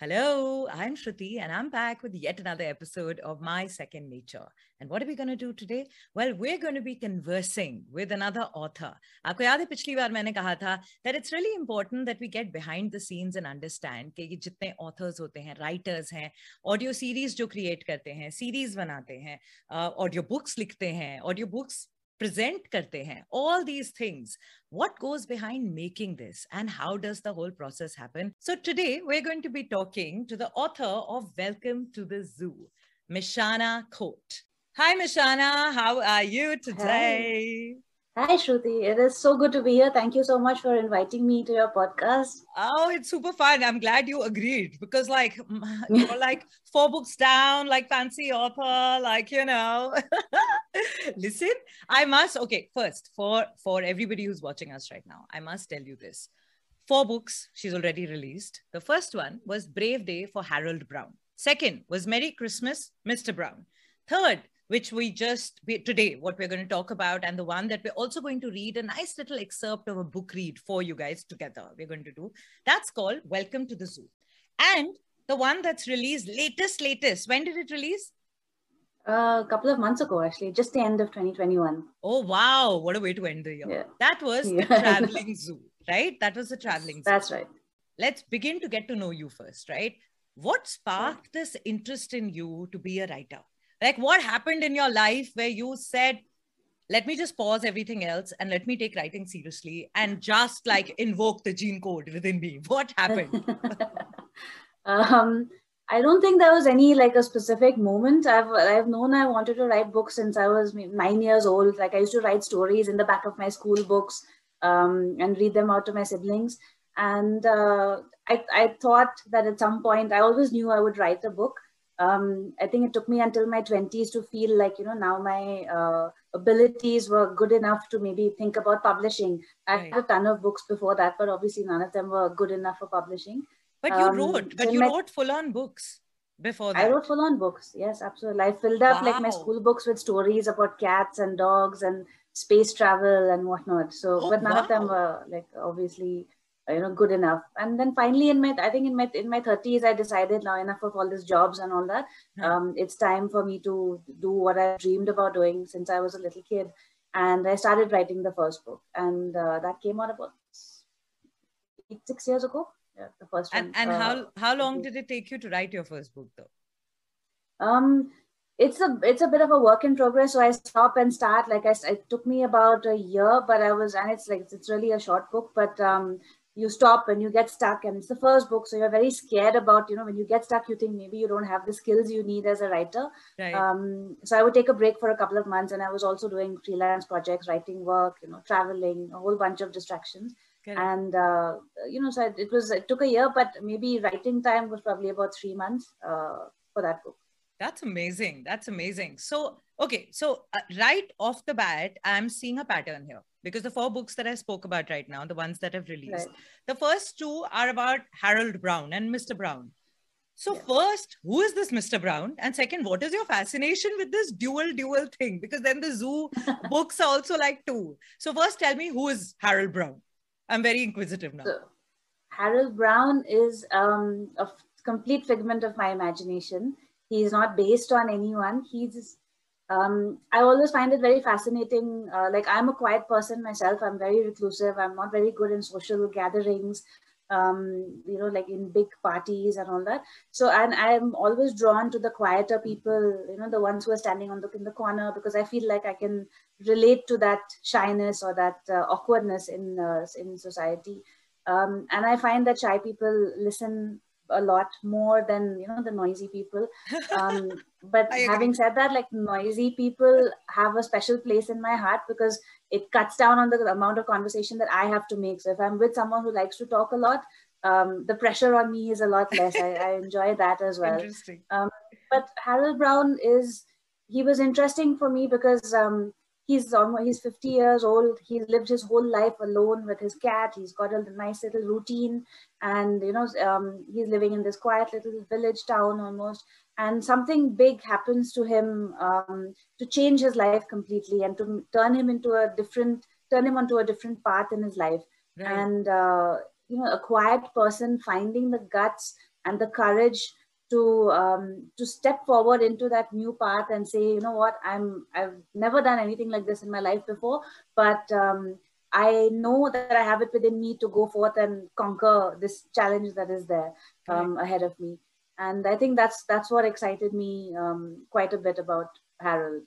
Hello, I'm Shruti, and I'm back with yet another episode of My Second Nature. And what are we going to do today? Well, we're going to be conversing with another author. आपको याद है पिछली बार मैंने कहा था that it's really important that we get behind the scenes and understand कि ये जितने authors होते हैं, writers हैं, audio series जो create करते हैं, series बनाते हैं, uh, audio books लिखते हैं, audio books present karte hain all these things. What goes behind making this and how does the whole process happen? So today we're going to be talking to the author of welcome to the zoo mishana Khote hi mishana. How are you today? Hi. Hi, Shruti. It is so good to be here. Thank you so much for inviting me to your podcast. Oh, it's super fun. I'm glad you agreed because, like, you're like four books down, like fancy author, like you know. Listen, I must. Okay, first for for everybody who's watching us right now, I must tell you this: four books she's already released. The first one was Brave Day for Harold Brown. Second was Merry Christmas, Mr. Brown. Third which we just today what we're going to talk about and the one that we're also going to read a nice little excerpt of a book read for you guys together we're going to do. That's called welcome to the zoo. And the one that's released latest latest when did it release? Uh, a couple of months ago actually just the end of 2021 oh wow. What a way to end the year. Yeah. that was yeah. the traveling zoo right? That was the traveling zoo. that's right. Let's begin to get to know you first right? What sparked this interest in you to be a writer like what happened in your life where you said let me just pause everything else and let me take writing seriously and just like invoke the gene code within me what happened um I don't think there was any like a specific moment. I've I've known I wanted to write books since I was nine years old. Like I used to write stories in the back of my school books um, and read them out to my siblings. And uh, I I thought that at some point I always knew I would write a book um, I think it took me until my 20s to feel like, you know, now my uh, abilities were good enough to maybe think about publishing. I right. had a ton of books before that, but obviously none of them were good enough for publishing. But you um, wrote, but you my, wrote full on books before that. I wrote full on books. Yes, absolutely. I filled up wow. like my school books with stories about cats and dogs and space travel and whatnot. So, oh, but none wow. of them were like obviously you know good enough. And then finally in my i think in my in my 30s i decided now enough of all these jobs and all that. Um, it's time for me to do what i dreamed about doing since i was a little kid. And i started writing the first book. And uh, that came out about eight, six years ago. Yeah, the first and, one and uh, how how long did it take you to write your first book though? Um it's a it's a bit of a work in progress. So i stop and start. Like I, it took me about a year but i was and it's like it's really a short book but um you stop and you get stuck and it's the first book so you're very scared about you know when you get stuck you think maybe you don't have the skills you need as a writer. Right. um, so i would take a break for a couple of months and i was also doing freelance projects writing work you know traveling a whole bunch of distractions. And uh, you know so it was it took a year but maybe writing time was probably about three months uh, for that book. That's amazing. That's amazing. So okay so uh, right off the bat i'm seeing a pattern here because the four books that I spoke about right now, the ones that have released, right. the first two are about Harold Brown and Mr. Brown. So yeah. first, who is this Mr. Brown? And second, what is your fascination with this dual dual thing? Because then the zoo books are also like two. So first, tell me who is Harold Brown? I'm very inquisitive now. So, Harold Brown is um, a complete figment of my imagination. He's not based on anyone. He's um, I always find it very fascinating. Uh, like I'm a quiet person myself. I'm very reclusive. I'm not very good in social gatherings. Um, you know, like in big parties and all that. So, and I'm always drawn to the quieter people. You know, the ones who are standing on the in the corner because I feel like I can relate to that shyness or that uh, awkwardness in uh, in society. Um, and I find that shy people listen a lot more than you know the noisy people. Um, but having said that like noisy people have a special place in my heart because it cuts down on the amount of conversation that i have to make. So if i'm with someone who likes to talk a lot um, the pressure on me is a lot less. I, I enjoy that as well. Interesting. Um, but harold brown is he was interesting for me because um, he's almost he's 50 years old. He's lived his whole life alone with his cat. He's got a nice little routine and you know um, he's living in this quiet little village town almost. And something big happens to him um, to change his life completely and to turn him into a different turn him onto a different path in his life. Right. and uh, you know a quiet person finding the guts and the courage to um, to step forward into that new path and say you know what i'm i've never done anything like this in my life before but um, i know that i have it within me to go forth and conquer this challenge that is there um, ahead of me. And i think that's that's what excited me um, quite a bit about harold.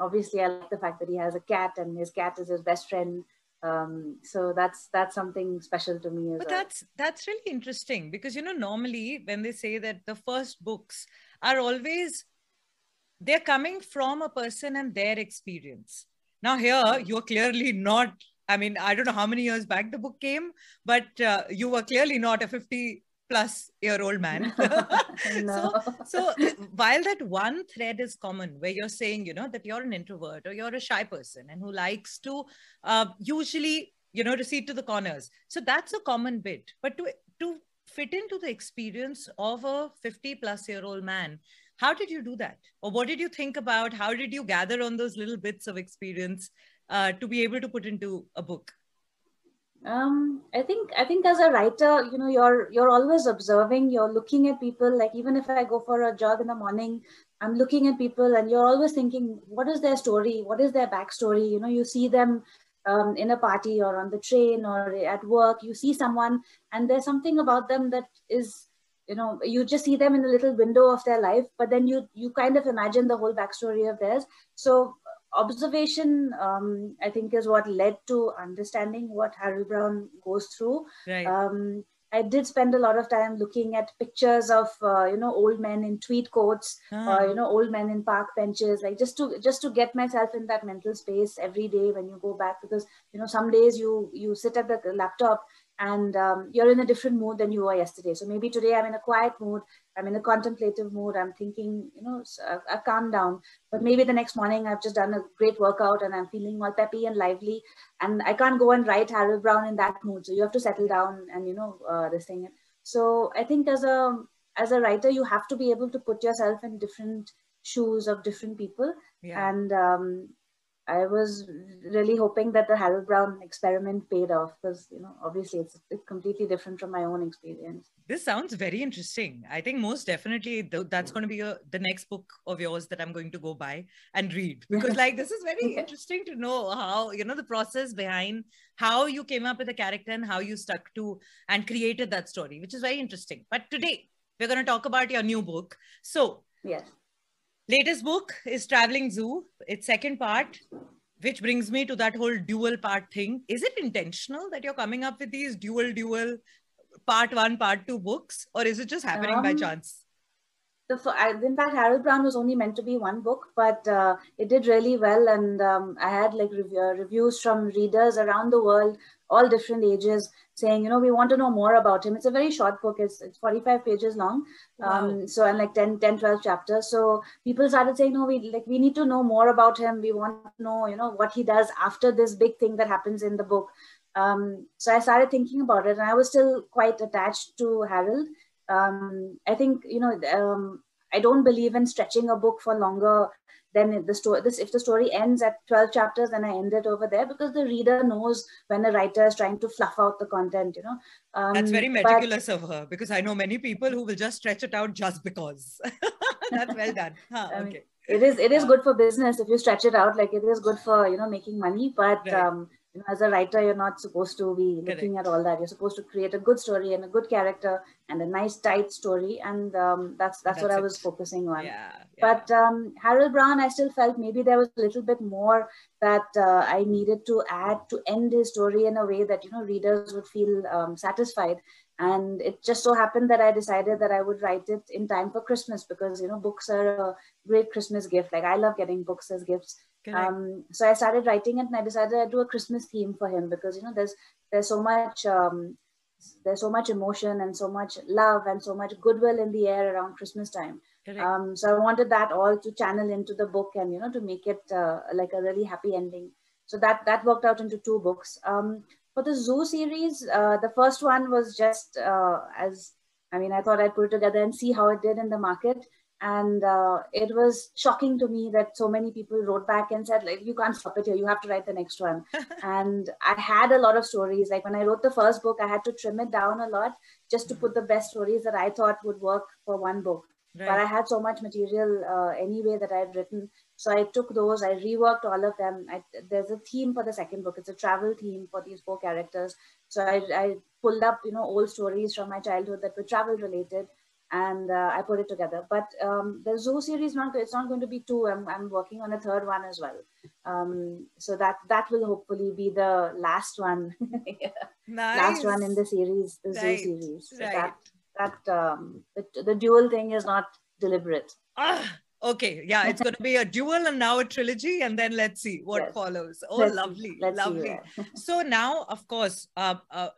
Obviously i like the fact that he has a cat and his cat is his best friend um, so that's that's something special to me but well. that's that's really interesting because you know normally when they say that the first books are always they're coming from a person and their experience now here you're clearly not i mean i don't know how many years back the book came but uh, you were clearly not a 50 plus year old man. no. so, so while that one thread is common, where you're saying, you know, that you're an introvert or you're a shy person and who likes to uh, usually, you know, recede to the corners. So that's a common bit. But to, to fit into the experience of a 50 plus year old man, how did you do that? Or what did you think about? How did you gather on those little bits of experience uh, to be able to put into a book? Um i think i think as a writer you know you're you're always observing you're looking at people like even if i go for a jog in the morning i'm looking at people and you're always thinking what is their story? What is their backstory? You know you see them um, in a party or on the train or at work you see someone and there's something about them that is you know you just see them in a little window of their life but then you you kind of imagine the whole backstory of theirs. So observation um, i think is what led to understanding what harold brown goes through right. um, i did spend a lot of time looking at pictures of uh, you know old men in tweed coats ah. or you know old men in park benches like just to just to get myself in that mental space every day when you go back because you know some days you you sit at the laptop and um, you're in a different mood than you were yesterday. So maybe today I'm in a quiet mood, I'm in a contemplative mood, I'm thinking, you know, I, I calm down. But maybe the next morning I've just done a great workout and I'm feeling all peppy and lively, and I can't go and write Harold Brown in that mood. So you have to settle down and you know uh, this thing. So I think as a as a writer, you have to be able to put yourself in different shoes of different people, yeah. and um, I was really hoping that the Harold Brown experiment paid off because, you know, obviously it's, it's completely different from my own experience. This sounds very interesting. I think most definitely th- that's going to be a, the next book of yours that I'm going to go buy and read because, like, this is very interesting to know how, you know, the process behind how you came up with a character and how you stuck to and created that story, which is very interesting. But today we're going to talk about your new book. So, yes latest book is traveling zoo. Its second part which brings me to that whole dual part thing. Is it intentional that you're coming up with these dual dual part one part two books or is it just happening um, by chance? the, in fact harold brown was only meant to be one book but uh, it did really well and um, i had like rev- reviews from readers around the world all different ages saying, you know, we want to know more about him. It's a very short book. It's, it's 45 pages long. Wow. Um, so, and like 10, 10, 12 chapters. So people started saying, no, we like, we need to know more about him. We want to know, you know, what he does after this big thing that happens in the book. Um, so I started thinking about it and I was still quite attached to Harold. Um, I think, you know, um, I don't believe in stretching a book for longer then the story this if the story ends at 12 chapters then i end it over there because the reader knows when a writer is trying to fluff out the content you know. Um, that's very meticulous but, of her because i know many people who will just stretch it out just because. That's well done. Huh, okay mean, it is it is good for business. If you stretch it out like it is good for you know making money but right. um you know, as a writer, you're not supposed to be looking Correct. at all that. You're supposed to create a good story and a good character and a nice tight story, and um, that's, that's, that's what it. I was focusing on. Yeah, yeah. But um, Harold Brown, I still felt maybe there was a little bit more that uh, I needed to add to end his story in a way that you know readers would feel um, satisfied. And it just so happened that I decided that I would write it in time for Christmas because you know books are a great Christmas gift. Like I love getting books as gifts um, so I started writing it, and I decided I'd do a Christmas theme for him because you know there's there's so much um, there's so much emotion and so much love and so much goodwill in the air around Christmas time. Um, so I wanted that all to channel into the book and you know to make it uh, like a really happy ending. So that that worked out into two books. Um, for the Zoo series, uh, the first one was just uh, as I mean I thought I'd put it together and see how it did in the market and uh, it was shocking to me that so many people wrote back and said like you can't stop it here you have to write the next one and i had a lot of stories like when i wrote the first book i had to trim it down a lot just to put the best stories that I thought would work for one book. Right. But I had so much material uh, anyway that I had written. So I took those, I reworked all of them. I, there's a theme for the second book. It's a travel theme for these four characters. So I, I pulled up, you know, old stories from my childhood that were travel related and uh, I put it together. But um, the zoo series, not it's not going to be two. I'm, I'm working on a third one as well. Um, so that that will hopefully be the last one, nice. last one in the series, the right. zoo series. So right. that that um, the, the dual thing is not deliberate. Ah, okay, yeah, it's going to be a dual and now a trilogy, and then let's see what yes. follows. Oh, let's lovely, lovely. so now, of course, uh, uh,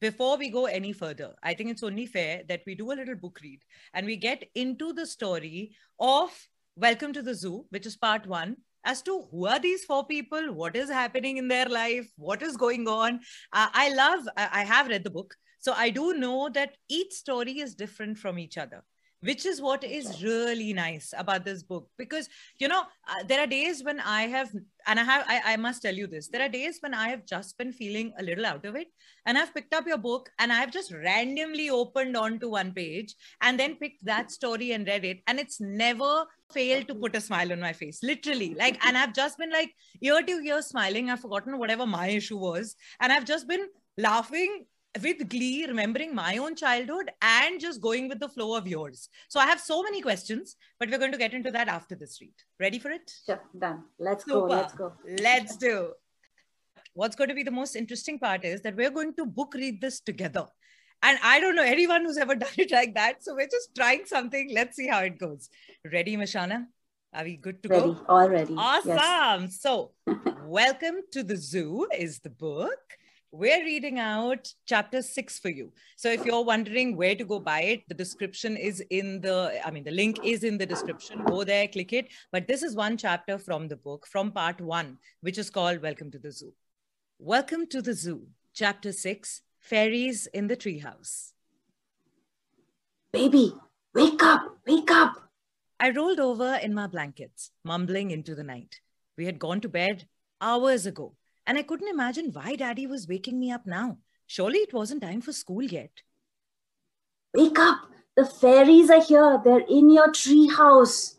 before we go any further, I think it's only fair that we do a little book read and we get into the story of Welcome to the Zoo, which is part one, as to who are these four people, what is happening in their life, what is going on. Uh, I love, I, I have read the book. So I do know that each story is different from each other which is what is really nice about this book. Because you know uh, there are days when i have and i have I, I must tell you this there are days when i have just been feeling a little out of it and i've picked up your book and i've just randomly opened onto one page and then picked that story and read it and it's never failed to put a smile on my face literally. Like and i've just been like ear to ear smiling. I've forgotten whatever my issue was and i've just been laughing with glee, remembering my own childhood and just going with the flow of yours. So I have so many questions, but we're going to get into that after this read. Ready for it? Sure, done. Let's Super. go. Let's go. Let's do. What's going to be the most interesting part is that we're going to book read this together. And I don't know anyone who's ever done it like that. So we're just trying something. Let's see how it goes. Ready, Mashana? Are we good to ready, go? Already. Awesome. Yes. So, Welcome to the Zoo is the book we're reading out chapter six for you. So if you're wondering where to go buy it, the description is in the, I mean, the link is in the description. Go there, click it. But this is one chapter from the book, from part one, which is called Welcome to the Zoo. Welcome to the Zoo, chapter six, Fairies in the Treehouse. Baby, wake up, wake up. I rolled over in my blankets, mumbling into the night. We had gone to bed hours ago and I couldn't imagine why daddy was waking me up now. Surely it wasn't time for school yet. Wake up! The fairies are here. They're in your tree house.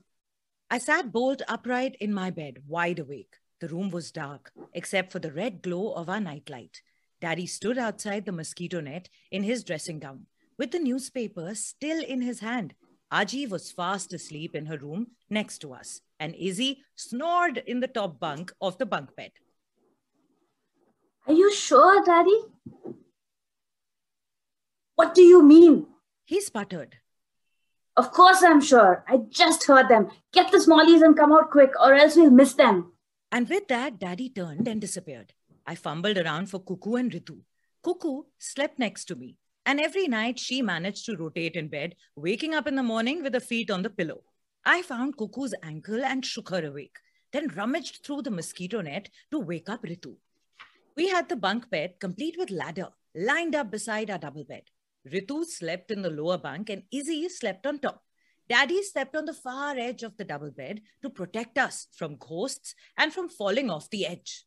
I sat bolt upright in my bed, wide awake. The room was dark, except for the red glow of our nightlight. Daddy stood outside the mosquito net in his dressing gown, with the newspaper still in his hand. Aji was fast asleep in her room next to us, and Izzy snored in the top bunk of the bunk bed. Are you sure, Daddy? What do you mean? He sputtered. Of course I'm sure. I just heard them. Get the smallies and come out quick, or else we'll miss them. And with that, Daddy turned and disappeared. I fumbled around for Cuckoo and Ritu. Cuckoo slept next to me, and every night she managed to rotate in bed, waking up in the morning with her feet on the pillow. I found Cuckoo's ankle and shook her awake, then rummaged through the mosquito net to wake up Ritu. We had the bunk bed, complete with ladder, lined up beside our double bed. Ritu slept in the lower bunk and Izzy slept on top. Daddy slept on the far edge of the double bed to protect us from ghosts and from falling off the edge.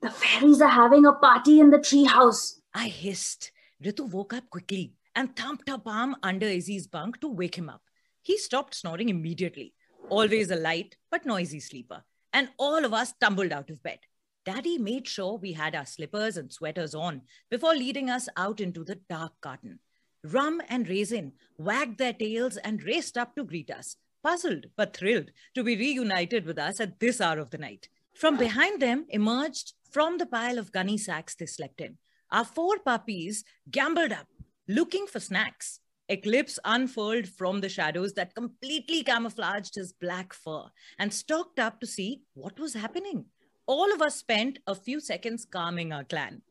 The fairies are having a party in the tree house. I hissed. Ritu woke up quickly and thumped her palm under Izzy's bunk to wake him up. He stopped snoring immediately, always a light but noisy sleeper, and all of us tumbled out of bed. Daddy made sure we had our slippers and sweaters on before leading us out into the dark garden. Rum and Raisin wagged their tails and raced up to greet us, puzzled but thrilled to be reunited with us at this hour of the night. From behind them emerged from the pile of gunny sacks they slept in. Our four puppies gambled up, looking for snacks. Eclipse unfurled from the shadows that completely camouflaged his black fur and stalked up to see what was happening all of us spent a few seconds calming our clan.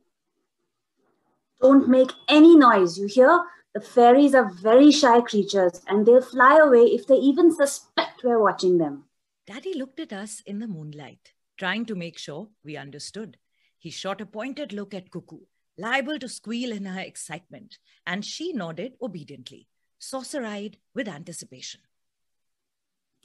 Don't make any noise, you hear? The fairies are very shy creatures and they'll fly away if they even suspect we're watching them. Daddy looked at us in the moonlight, trying to make sure we understood. He shot a pointed look at Cuckoo, liable to squeal in her excitement, and she nodded obediently, saucer eyed with anticipation.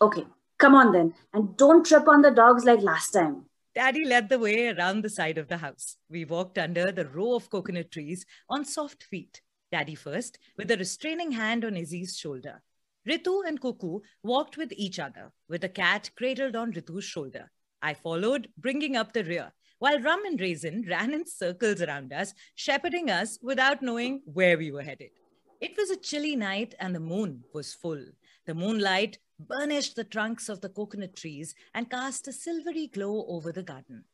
Okay, come on then, and don't trip on the dogs like last time. Daddy led the way around the side of the house. We walked under the row of coconut trees on soft feet. Daddy first, with a restraining hand on Izzy's shoulder. Ritu and Kuku walked with each other, with the cat cradled on Ritu's shoulder. I followed, bringing up the rear, while Rum and Raisin ran in circles around us, shepherding us without knowing where we were headed. It was a chilly night and the moon was full. The moonlight burnished the trunks of the coconut trees and cast a silvery glow over the garden.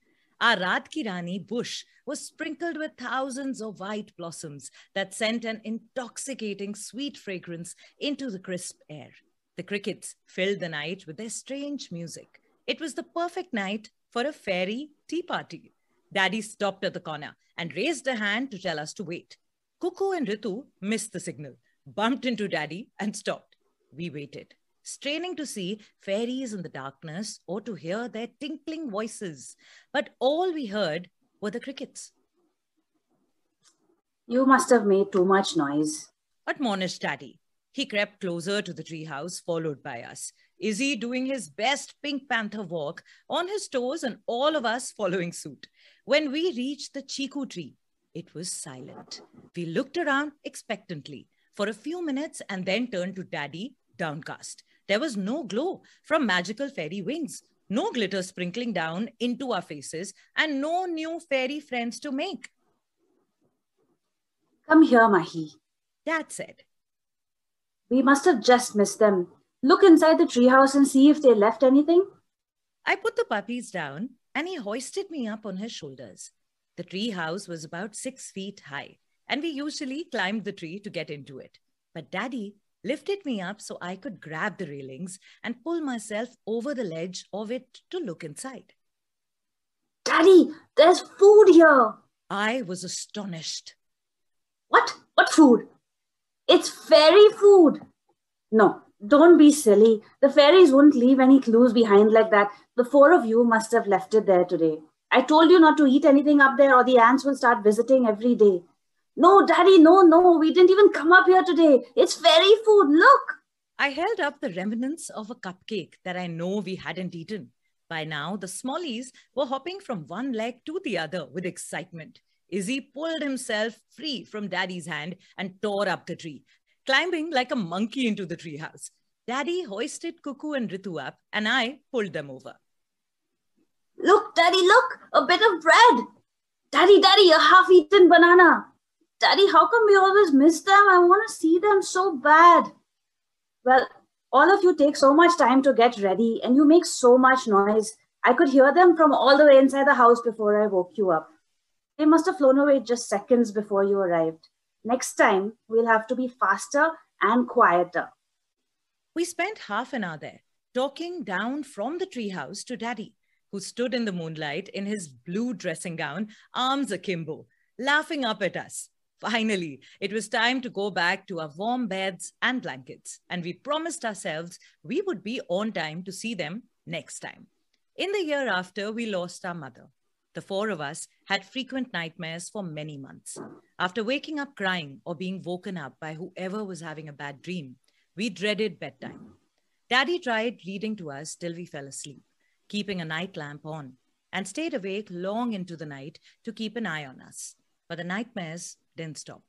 Our Raat Ki Rani bush was sprinkled with thousands of white blossoms that sent an intoxicating sweet fragrance into the crisp air. The crickets filled the night with their strange music. It was the perfect night for a fairy tea party. Daddy stopped at the corner and raised a hand to tell us to wait. Cuckoo and Ritu missed the signal, bumped into Daddy, and stopped. We waited straining to see fairies in the darkness or to hear their tinkling voices. But all we heard were the crickets. You must have made too much noise. Admonished Daddy. He crept closer to the treehouse, followed by us. Izzy doing his best Pink Panther walk on his toes, and all of us following suit. When we reached the chiku tree, it was silent. We looked around expectantly for a few minutes and then turned to Daddy, downcast. There was no glow from magical fairy wings, no glitter sprinkling down into our faces, and no new fairy friends to make. Come here, Mahi. Dad said. We must have just missed them. Look inside the treehouse and see if they left anything. I put the puppies down and he hoisted me up on his shoulders. The tree house was about six feet high, and we usually climbed the tree to get into it. But Daddy lifted me up so I could grab the railings and pull myself over the ledge of it to look inside. Daddy, there's food here. I was astonished. What? What food? It's fairy food. No, don't be silly. The fairies won't leave any clues behind like that. The four of you must have left it there today. I told you not to eat anything up there or the ants will start visiting every day. No, daddy, no, no, we didn't even come up here today. It's fairy food. Look. I held up the remnants of a cupcake that I know we hadn't eaten. By now, the smallies were hopping from one leg to the other with excitement. Izzy pulled himself free from Daddy's hand and tore up the tree, climbing like a monkey into the treehouse. Daddy hoisted Cuckoo and Ritu up, and I pulled them over. Look, Daddy, look, a bit of bread. Daddy, Daddy, a half-eaten banana. Daddy, how come we always miss them? I want to see them so bad. Well, all of you take so much time to get ready and you make so much noise. I could hear them from all the way inside the house before I woke you up. They must have flown away just seconds before you arrived. Next time, we'll have to be faster and quieter. We spent half an hour there, talking down from the treehouse to Daddy, who stood in the moonlight in his blue dressing gown, arms akimbo, laughing up at us. Finally, it was time to go back to our warm beds and blankets, and we promised ourselves we would be on time to see them next time. In the year after, we lost our mother. The four of us had frequent nightmares for many months. After waking up crying or being woken up by whoever was having a bad dream, we dreaded bedtime. Daddy tried reading to us till we fell asleep, keeping a night lamp on, and stayed awake long into the night to keep an eye on us. But the nightmares didn't stop.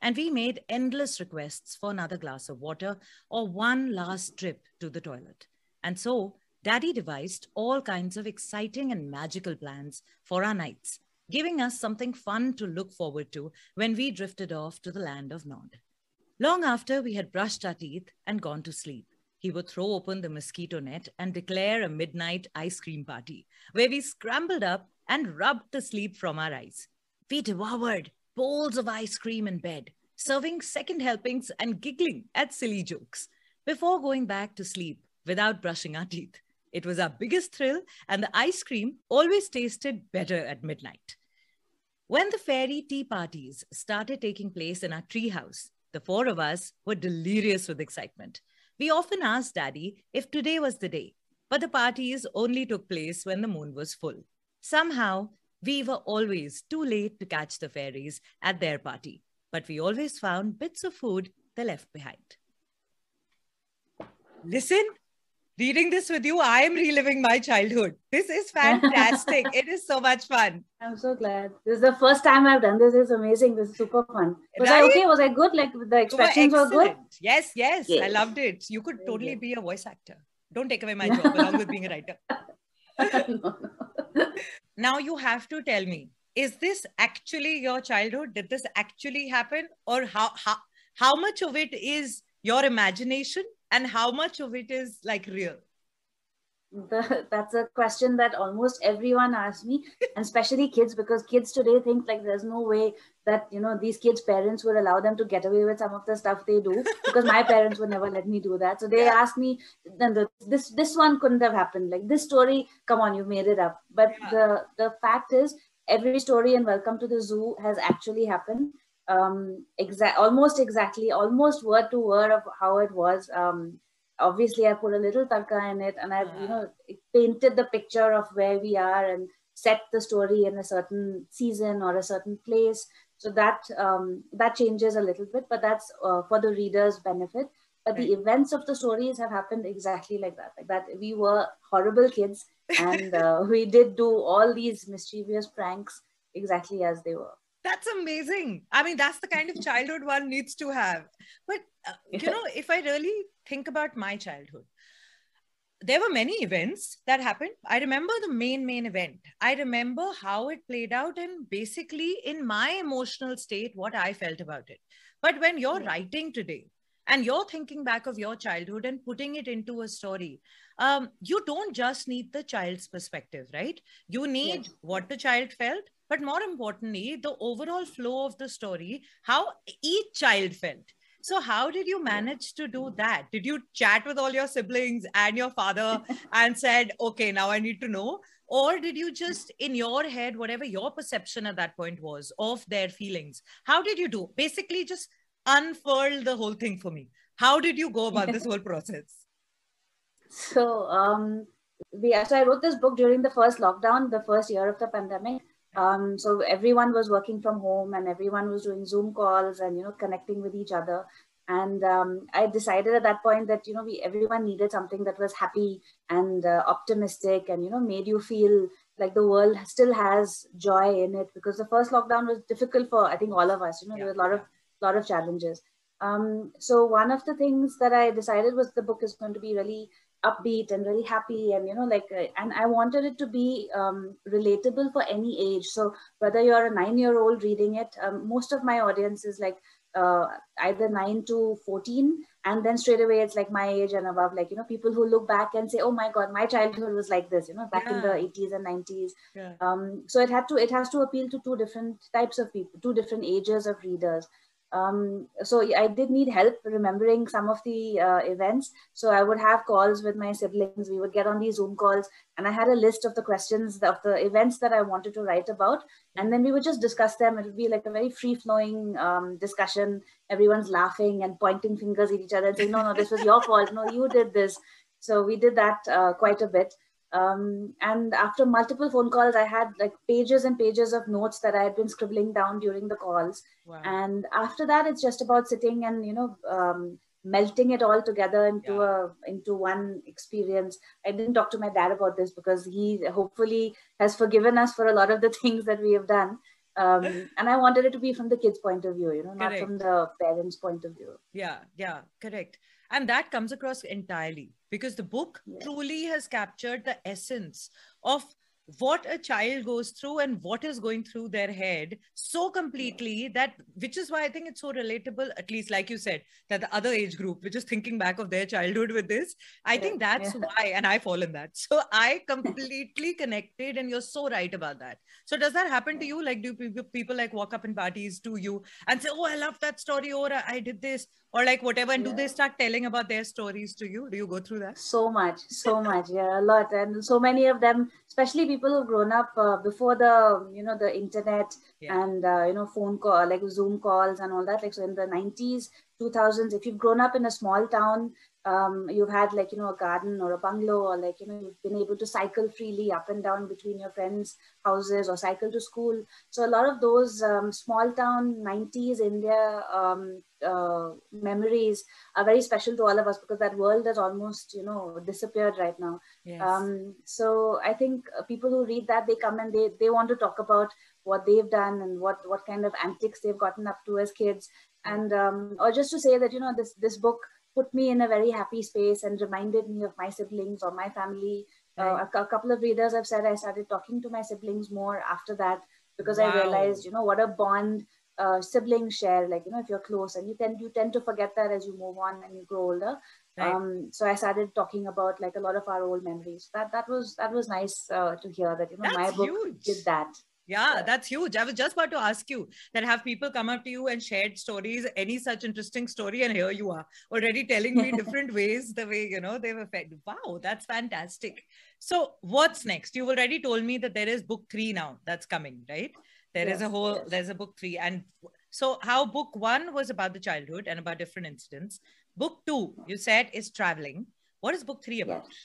And we made endless requests for another glass of water or one last trip to the toilet. And so Daddy devised all kinds of exciting and magical plans for our nights, giving us something fun to look forward to when we drifted off to the land of Nod. Long after we had brushed our teeth and gone to sleep, he would throw open the mosquito net and declare a midnight ice cream party, where we scrambled up and rubbed the sleep from our eyes. We devoured bowls of ice cream in bed, serving second helpings and giggling at silly jokes before going back to sleep without brushing our teeth. It was our biggest thrill, and the ice cream always tasted better at midnight. When the fairy tea parties started taking place in our treehouse, the four of us were delirious with excitement. We often asked Daddy if today was the day, but the parties only took place when the moon was full. Somehow, we were always too late to catch the fairies at their party, but we always found bits of food they left behind. Listen, reading this with you, I am reliving my childhood. This is fantastic. it is so much fun. I'm so glad. This is the first time I've done this. It's amazing. This is super fun. Was right? I okay? Was I good? Like the expressions were, were, good? Yes, yes, yes, I loved it. You could totally be a voice actor. Don't take away my job along with being a writer. no, no. Now you have to tell me, is this actually your childhood? Did this actually happen? Or how how how much of it is your imagination and how much of it is like real? The, that's a question that almost everyone asks me and especially kids because kids today think like there's no way that you know these kids parents would allow them to get away with some of the stuff they do because my parents would never let me do that so they yeah. ask me then the, this this one couldn't have happened like this story come on you made it up but yeah. the the fact is every story in welcome to the zoo has actually happened um exact almost exactly almost word to word of how it was um obviously I put a little tarka in it and I've, you know, painted the picture of where we are and set the story in a certain season or a certain place. So that um, that changes a little bit, but that's uh, for the reader's benefit. But right. the events of the stories have happened exactly like that. Like that, we were horrible kids, and uh, we did do all these mischievous pranks exactly as they were that's amazing i mean that's the kind of childhood one needs to have but you know if i really think about my childhood there were many events that happened. I remember the main main event. I remember how it played out and basically in my emotional state what i felt about it. But when you're writing today and you're thinking back of your childhood and putting it into a story um, you don't just need the child's perspective right? You need yes. what the child felt but more importantly the overall flow of the story how each child felt so how did you manage to do that? Did you chat with all your siblings and your father and said okay now i need to know or did you just in your head whatever your perception at that point was of their feelings how did you do? Basically just unfurl the whole thing for me. How did you go about this whole process? So um we so i wrote this book during the first lockdown the first year of the pandemic um, so everyone was working from home and everyone was doing Zoom calls and you know connecting with each other. And um, I decided at that point that you know we everyone needed something that was happy and uh, optimistic and you know made you feel like the world still has joy in it because the first lockdown was difficult for I think all of us. You know yeah. there was a lot of lot of challenges. Um, so one of the things that I decided was the book is going to be really upbeat and really happy and you know like uh, and i wanted it to be um, relatable for any age so whether you're a nine year old reading it um, most of my audience is like uh, either 9 to 14 and then straight away it's like my age and above like you know people who look back and say oh my god my childhood was like this you know back yeah. in the 80s and 90s yeah. um, so it had to it has to appeal to two different types of people two different ages of readers um, so I did need help remembering some of the uh, events. So I would have calls with my siblings. We would get on these Zoom calls, and I had a list of the questions of the events that I wanted to write about, and then we would just discuss them. It would be like a very free flowing um, discussion. Everyone's laughing and pointing fingers at each other and saying, "No, no, this was your fault. No, you did this." So we did that uh, quite a bit. Um, and after multiple phone calls, I had like pages and pages of notes that I had been scribbling down during the calls. Wow. And after that, it's just about sitting and you know um, melting it all together into yeah. a into one experience. I didn't talk to my dad about this because he hopefully has forgiven us for a lot of the things that we have done. Um, and I wanted it to be from the kids' point of view, you know, not correct. from the parents' point of view. Yeah, yeah, correct. And that comes across entirely because the book truly has captured the essence of what a child goes through and what is going through their head so completely that which is why i think it's so relatable at least like you said that the other age group which is thinking back of their childhood with this i yeah, think that's yeah. why and i fall in that. So i completely connected and you're so right about that. So does that happen to you? Like do people like walk up in parties to you and say oh i love that story or i did this or like whatever and yeah. do they start telling about their stories to you? Do you go through that? So much so much yeah a lot and so many of them especially people who've grown up uh, before the you know the internet yeah. and uh, you know phone call like zoom calls and all that like so in the 90s 2000s if you've grown up in a small town um, you've had like you know a garden or a bungalow or like you know you've been able to cycle freely up and down between your friends houses or cycle to school. So a lot of those um, small town 90s india um, uh, memories are very special to all of us because that world has almost you know disappeared right now. Yes. um, so i think people who read that they come and they they want to talk about what they've done and what what kind of antics they've gotten up to as kids. And um, or just to say that you know this this book put me in a very happy space and reminded me of my siblings or my family uh, right. uh, a, a, couple of readers have said i started talking to my siblings more after that because wow. i realized you know what a bond uh, siblings share like you know if you're close and you tend you tend to forget that as you move on and you grow older right. um, so i started talking about like a lot of our old memories that that was that was nice uh, to hear that you know That's my book huge. did that yeah, that's huge. I was just about to ask you that have people come up to you and shared stories, any such interesting story, and here you are already telling me different ways the way you know they've affected. Wow, that's fantastic. So, what's next? You've already told me that there is book three now that's coming, right? There yes, is a whole, yes. there's a book three. And so, how book one was about the childhood and about different incidents. Book two, you said, is traveling. What is book three about? Yes.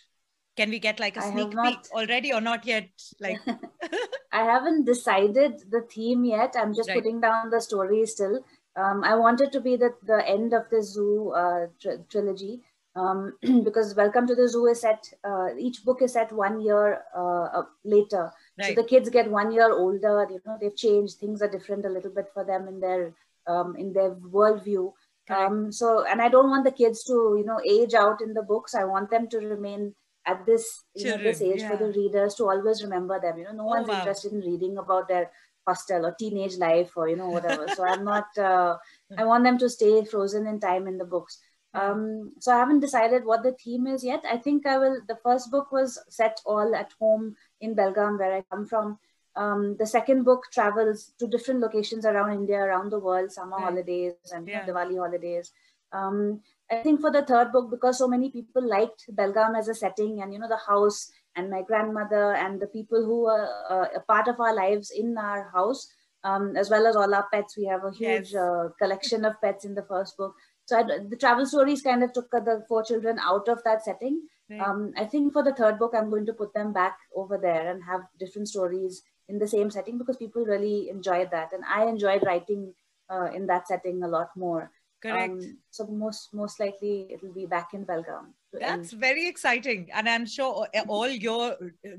Can we get like a sneak peek already or not yet? Like, I haven't decided the theme yet. I'm just right. putting down the story still. Um, I wanted to be the, the end of the zoo uh, tr- trilogy um, because Welcome to the Zoo is set, uh, each book is set one year uh, later. Right. So the kids get one year older, you know, they've changed, things are different a little bit for them in their, um, in their worldview. Um, so, and I don't want the kids to, you know, age out in the books. I want them to remain at this, you know, this age yeah. for the readers to always remember them. You know, no oh, one's wow. interested in reading about their hostel or teenage life or, you know, whatever. so I'm not, uh, I want them to stay frozen in time in the books. Um, so I haven't decided what the theme is yet. I think I will. The first book was set all at home in Belgaum, where I come from. Um, the second book travels to different locations around India, around the world, summer right. holidays and yeah. Diwali holidays. Um, I think for the third book, because so many people liked Belgaum as a setting, and you know the house and my grandmother and the people who were uh, a part of our lives in our house, um, as well as all our pets. We have a huge yes. uh, collection of pets in the first book. So I, the travel stories kind of took the four children out of that setting. Right. Um, I think for the third book, I'm going to put them back over there and have different stories in the same setting because people really enjoyed that, and I enjoyed writing uh, in that setting a lot more. Correct. Um, so most most likely it'll be back in Belgaum. That's very exciting, and I'm sure all your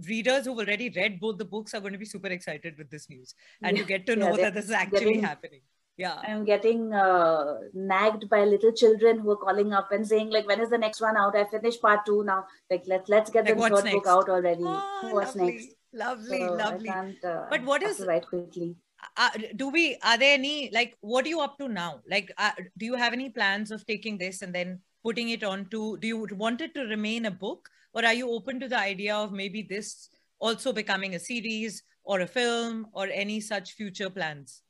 readers who've already read both the books are going to be super excited with this news, and yeah. you get to know yeah, that this is actually getting, happening. Yeah. I'm getting uh, nagged by little children who are calling up and saying like when is the next one out? I finished part two now. Like let, let's get like, the third book out already. Oh, what's lovely, next? Lovely so lovely. uh, but what is right quickly uh, do we are there any like what are you up to now like uh, do you have any plans of taking this and then putting it on to do you want it to remain a book or are you open to the idea of maybe this also becoming a series or a film or any such future plans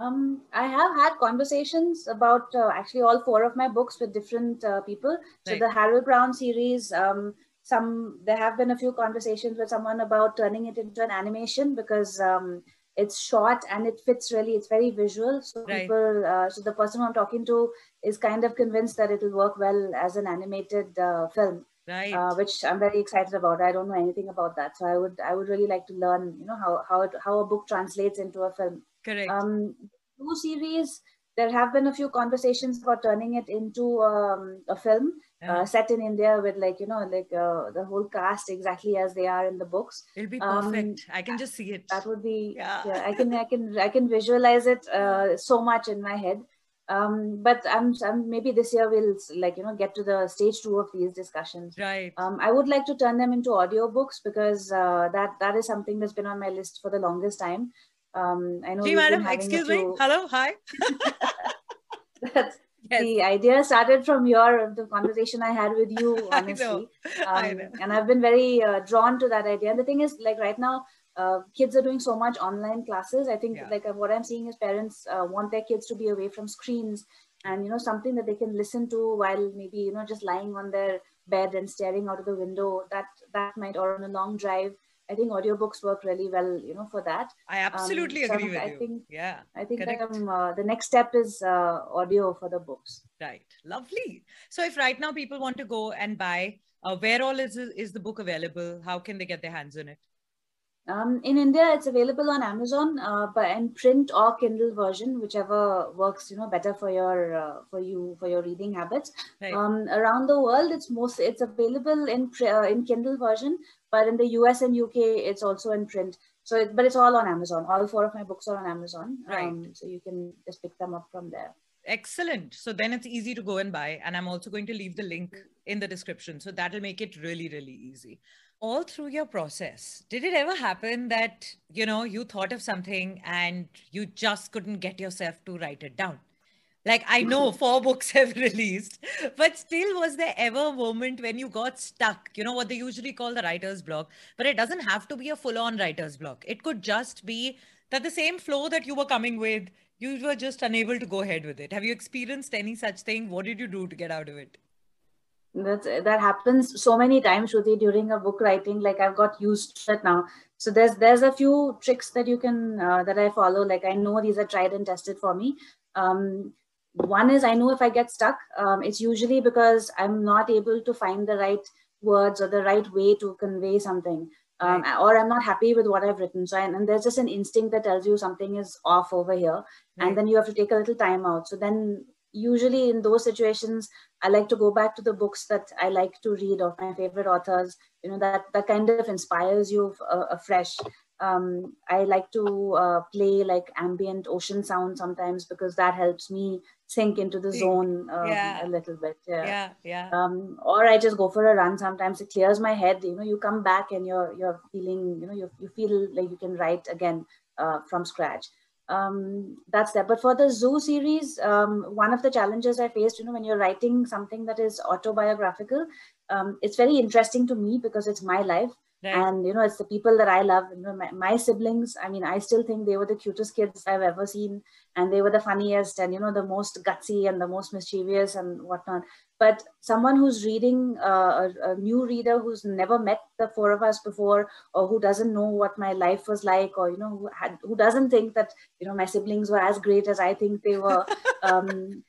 um, I have had conversations about uh, actually all four of my books with different uh, people. So right. the Harold Brown series, um, some there have been a few conversations with someone about turning it into an animation because um, it's short and it fits really. It's very visual. So right. people, uh, so the person I'm talking to is kind of convinced that it will work well as an animated uh, film. Right. Uh, which I'm very excited about. I don't know anything about that, so I would I would really like to learn. You know how how it, how a book translates into a film. Correct. Um, two series, there have been a few conversations about turning it into um, a film yeah. uh, set in India with like you know like uh, the whole cast exactly as they are in the books. It'll be perfect. Um, I can just see it. That would be yeah. yeah. I can I can I can visualize it uh, so much in my head. Um, but I'm, I'm maybe this year we'll like you know get to the stage two of these discussions. Right. Um, I would like to turn them into audiobooks because uh, that that is something that's been on my list for the longest time. Um, I know. Gee, madam, excuse me. Hello, hi. That's, yes. The idea started from your the conversation I had with you, honestly. I know. Um, I know. And I've been very uh, drawn to that idea. And the thing is, like right now, uh, kids are doing so much online classes. I think yeah. like uh, what I'm seeing is parents uh, want their kids to be away from screens and you know something that they can listen to while maybe you know just lying on their bed and staring out of the window. That that might or on a long drive I think audiobooks work really well, you know, for that. I absolutely um, so agree with I you. Think, yeah. I think that, um, uh, the next step is uh, audio for the books. Right. Lovely. So if right now people want to go and buy, uh, where all is, is the book available? How can they get their hands on it? Um, in India, it's available on Amazon, uh, but in print or Kindle version, whichever works, you know, better for your uh, for you for your reading habits. Right. Um, around the world, it's most it's available in uh, in Kindle version, but in the US and UK, it's also in print. So, it, but it's all on Amazon. All four of my books are on Amazon, right? Um, so you can just pick them up from there. Excellent. So then it's easy to go and buy, and I'm also going to leave the link in the description, so that'll make it really really easy all through your process did it ever happen that you know you thought of something and you just couldn't get yourself to write it down? Like i know four books have released but still was there ever a moment when you got stuck? You know what they usually call the writer's block but it doesn't have to be a full on writer's block. It could just be that the same flow that you were coming with you were just unable to go ahead with it. Have you experienced any such thing? What did you do to get out of it that's that happens so many times Shruti, during a book writing like i've got used to it now. So there's there's a few tricks that you can uh, that i follow. Like i know these are tried and tested for me. Um, one is i know if i get stuck. Um, it's usually because i'm not able to find the right words or the right way to convey something um, or i'm not happy with what i've written. So I, and there's just an instinct that tells you something is off over here right. and then you have to take a little time out. So then usually in those situations i like to go back to the books that i like to read of my favorite authors. You know that that kind of inspires you uh, afresh. Um, i like to uh, play like ambient ocean sound sometimes because that helps me sink into the zone um, yeah. a little bit yeah. Yeah, yeah. Um, or i just go for a run sometimes. It clears my head. You know you come back and you're you're feeling you know you, you feel like you can write again uh, from scratch um, that's that. But for the zoo series, um, one of the challenges I faced, you know, when you're writing something that is autobiographical, um, it's very interesting to me because it's my life. Right. And you know, it's the people that I love. You know, my, my, siblings. I mean, I still think they were the cutest kids I've ever seen, and they were the funniest, and you know, the most gutsy and the most mischievous and whatnot. But someone who's reading uh, a, a, new reader who's never met the four of us before, or who doesn't know what my life was like, or you know, who had who doesn't think that you know my siblings were as great as I think they were. Um.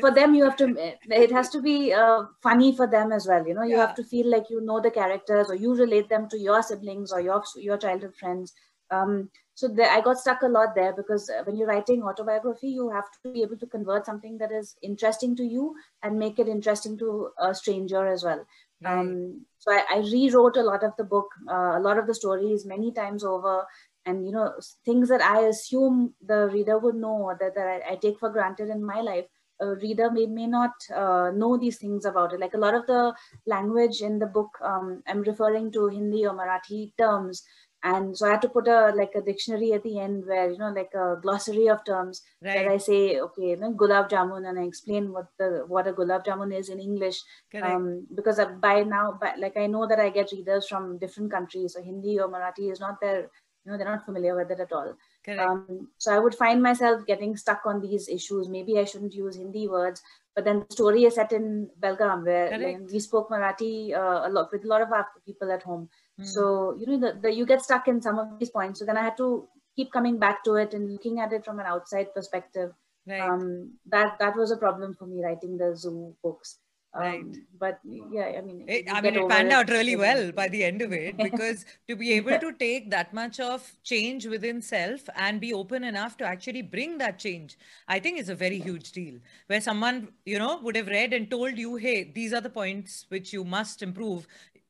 For them, you have to. It has to be uh, funny for them as well. You know, you yeah. have to feel like you know the characters, or you relate them to your siblings or your your childhood friends. Um, so there, I got stuck a lot there because uh, when you're writing autobiography, you have to be able to convert something that is interesting to you and make it interesting to a stranger as well. Right. Um, so I, I, rewrote a lot of the book, uh, a lot of the stories many times over, and you know things that I assume the reader would know or that, that I, I take for granted in my life a reader may, may not uh, know these things about it. Like a lot of the language in the book, um, I'm referring to Hindi or Marathi terms. And so I had to put a like a dictionary at the end where, you know, like a glossary of terms right. that I say, okay, you know, gulab jamun and I explain what the what a gulab jamun is in English. Um, because by now, by, like I know that I get readers from different countries. So Hindi or Marathi is not their, you know, they're not familiar with it at all. Um, so I would find myself getting stuck on these issues. Maybe I shouldn't use Hindi words, but then the story is set in Belgaum, where like, we spoke Marathi uh, a lot with a lot of our people at home. Mm. So you know, the, the, you get stuck in some of these points. So then I had to keep coming back to it and looking at it from an outside perspective. Right. Um, that that was a problem for me writing the zoo books. Right. Um, but yeah, I mean, it, I mean, it panned out really well by the end of it because to be able to take that much of change within self and be open enough to actually bring that change, I think is a very huge deal. Where someone, you know, would have read and told you, hey, these are the points which you must improve.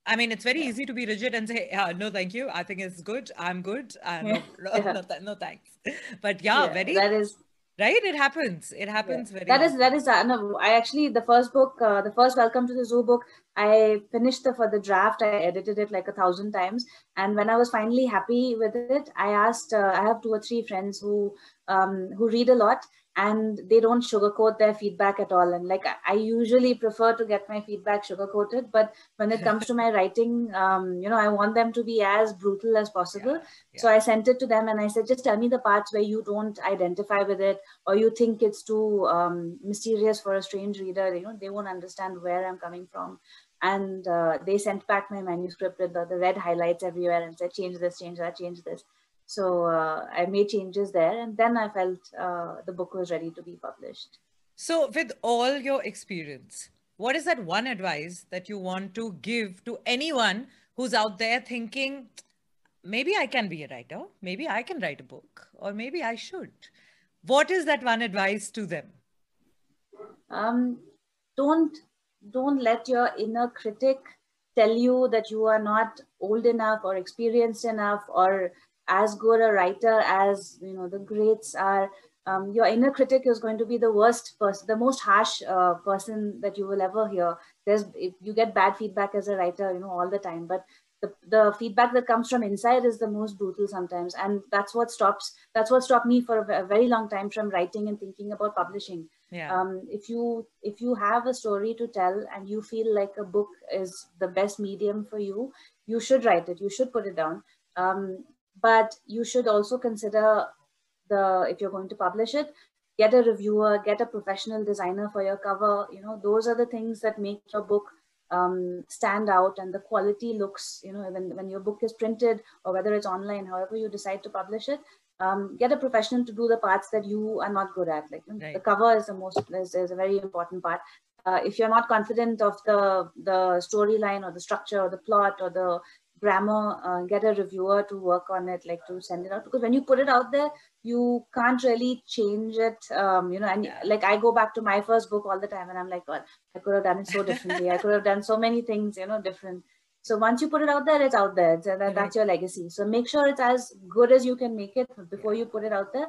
I mean, it's very easy to be rigid and say, yeah, no, thank you. I think it's good. I'm good. Uh, no, yeah. no, no, no, thanks. But yeah, yeah, very. That is right it happens it happens yeah. very that is that is uh, no, i actually the first book uh, the first welcome to the zoo book i finished the for the draft i edited it like a thousand times and when i was finally happy with it i asked uh, i have two or three friends who um, who read a lot and they don't sugarcoat their feedback at all. And like I, usually prefer to get my feedback sugarcoated, but when it comes to my writing, um, you know, I want them to be as brutal as possible. Yeah, yeah. So I sent it to them and I said, just tell me the parts where you don't identify with it or you think it's too um, mysterious for a strange reader. You know, they won't understand where I'm coming from. And uh, they sent back my manuscript with the, the red highlights everywhere and said, change this, change that, change this. So uh, I made changes there, and then I felt uh, the book was ready to be published. So, with all your experience, what is that one advice that you want to give to anyone who's out there thinking, maybe I can be a writer, maybe I can write a book, or maybe I should? What is that one advice to them? Um, don't don't let your inner critic tell you that you are not old enough or experienced enough or as good a writer as you know the greats are um, your inner critic is going to be the worst person the most harsh uh, person that you will ever hear. There's you get bad feedback as a writer you know all the time but the, the feedback that comes from inside is the most brutal sometimes and that's what stops that's what stopped me for a, a very long time from writing and thinking about publishing. Yeah. um, if you if you have a story to tell and you feel like a book is the best medium for you you should write it you should put it down. Um, but you should also consider the if you're going to publish it get a reviewer get a professional designer for your cover. You know those are the things that make your book um, stand out and the quality looks you know when, when your book is printed or whether it's online however you decide to publish it um, get a professional to do the parts that you are not good at. Like right. the cover is the most is, is a very important part. Uh, if you're not confident of the the storyline or the structure or the plot or the grammar, uh, get a reviewer to work on it, like to send it out. Because when you put it out there, you can't really change it. Um, you know, and yeah. like I go back to my first book all the time, and I'm like, God, I could have done it so differently. I could have done so many things, you know, different. So once you put it out there, it's out there. It's, uh, that, that's your legacy. So make sure it's as good as you can make it before you put it out there.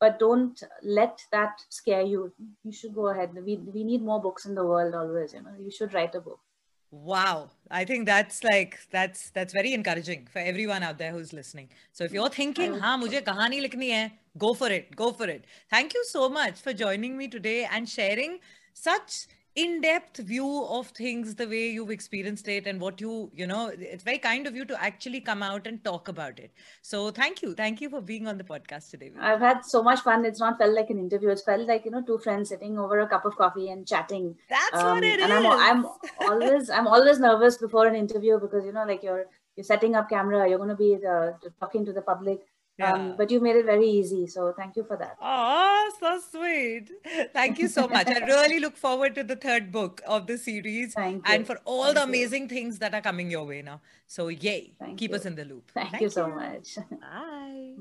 But don't let that scare you. You should go ahead. We, we need more books in the world always. You know, you should write a book. Wow. I think that's like that's that's very encouraging for everyone out there who's listening. So if you're thinking, "Ha, mujhe kahani likhni hai," go for it. Go for it. Thank you so much for joining me today and sharing such in-depth view of things the way you've experienced it and what you you know it's very kind of you to actually come out and talk about it. So thank you. Thank you for being on the podcast today i've had so much fun. It's not felt like an interview. It's felt like you know two friends sitting over a cup of coffee and chatting. That's um, what it and is. I'm, I'm always i'm always nervous before an interview because you know like you're you're setting up camera. You're going to be the, talking to the public yeah. Um, but you made it very easy. So thank you for that. Oh, so sweet. Thank you so much. I really look forward to the third book of the series thank and for all thank the amazing you. things that are coming your way now. So, yay. Thank Keep you. us in the loop. Thank, thank you so much. Bye.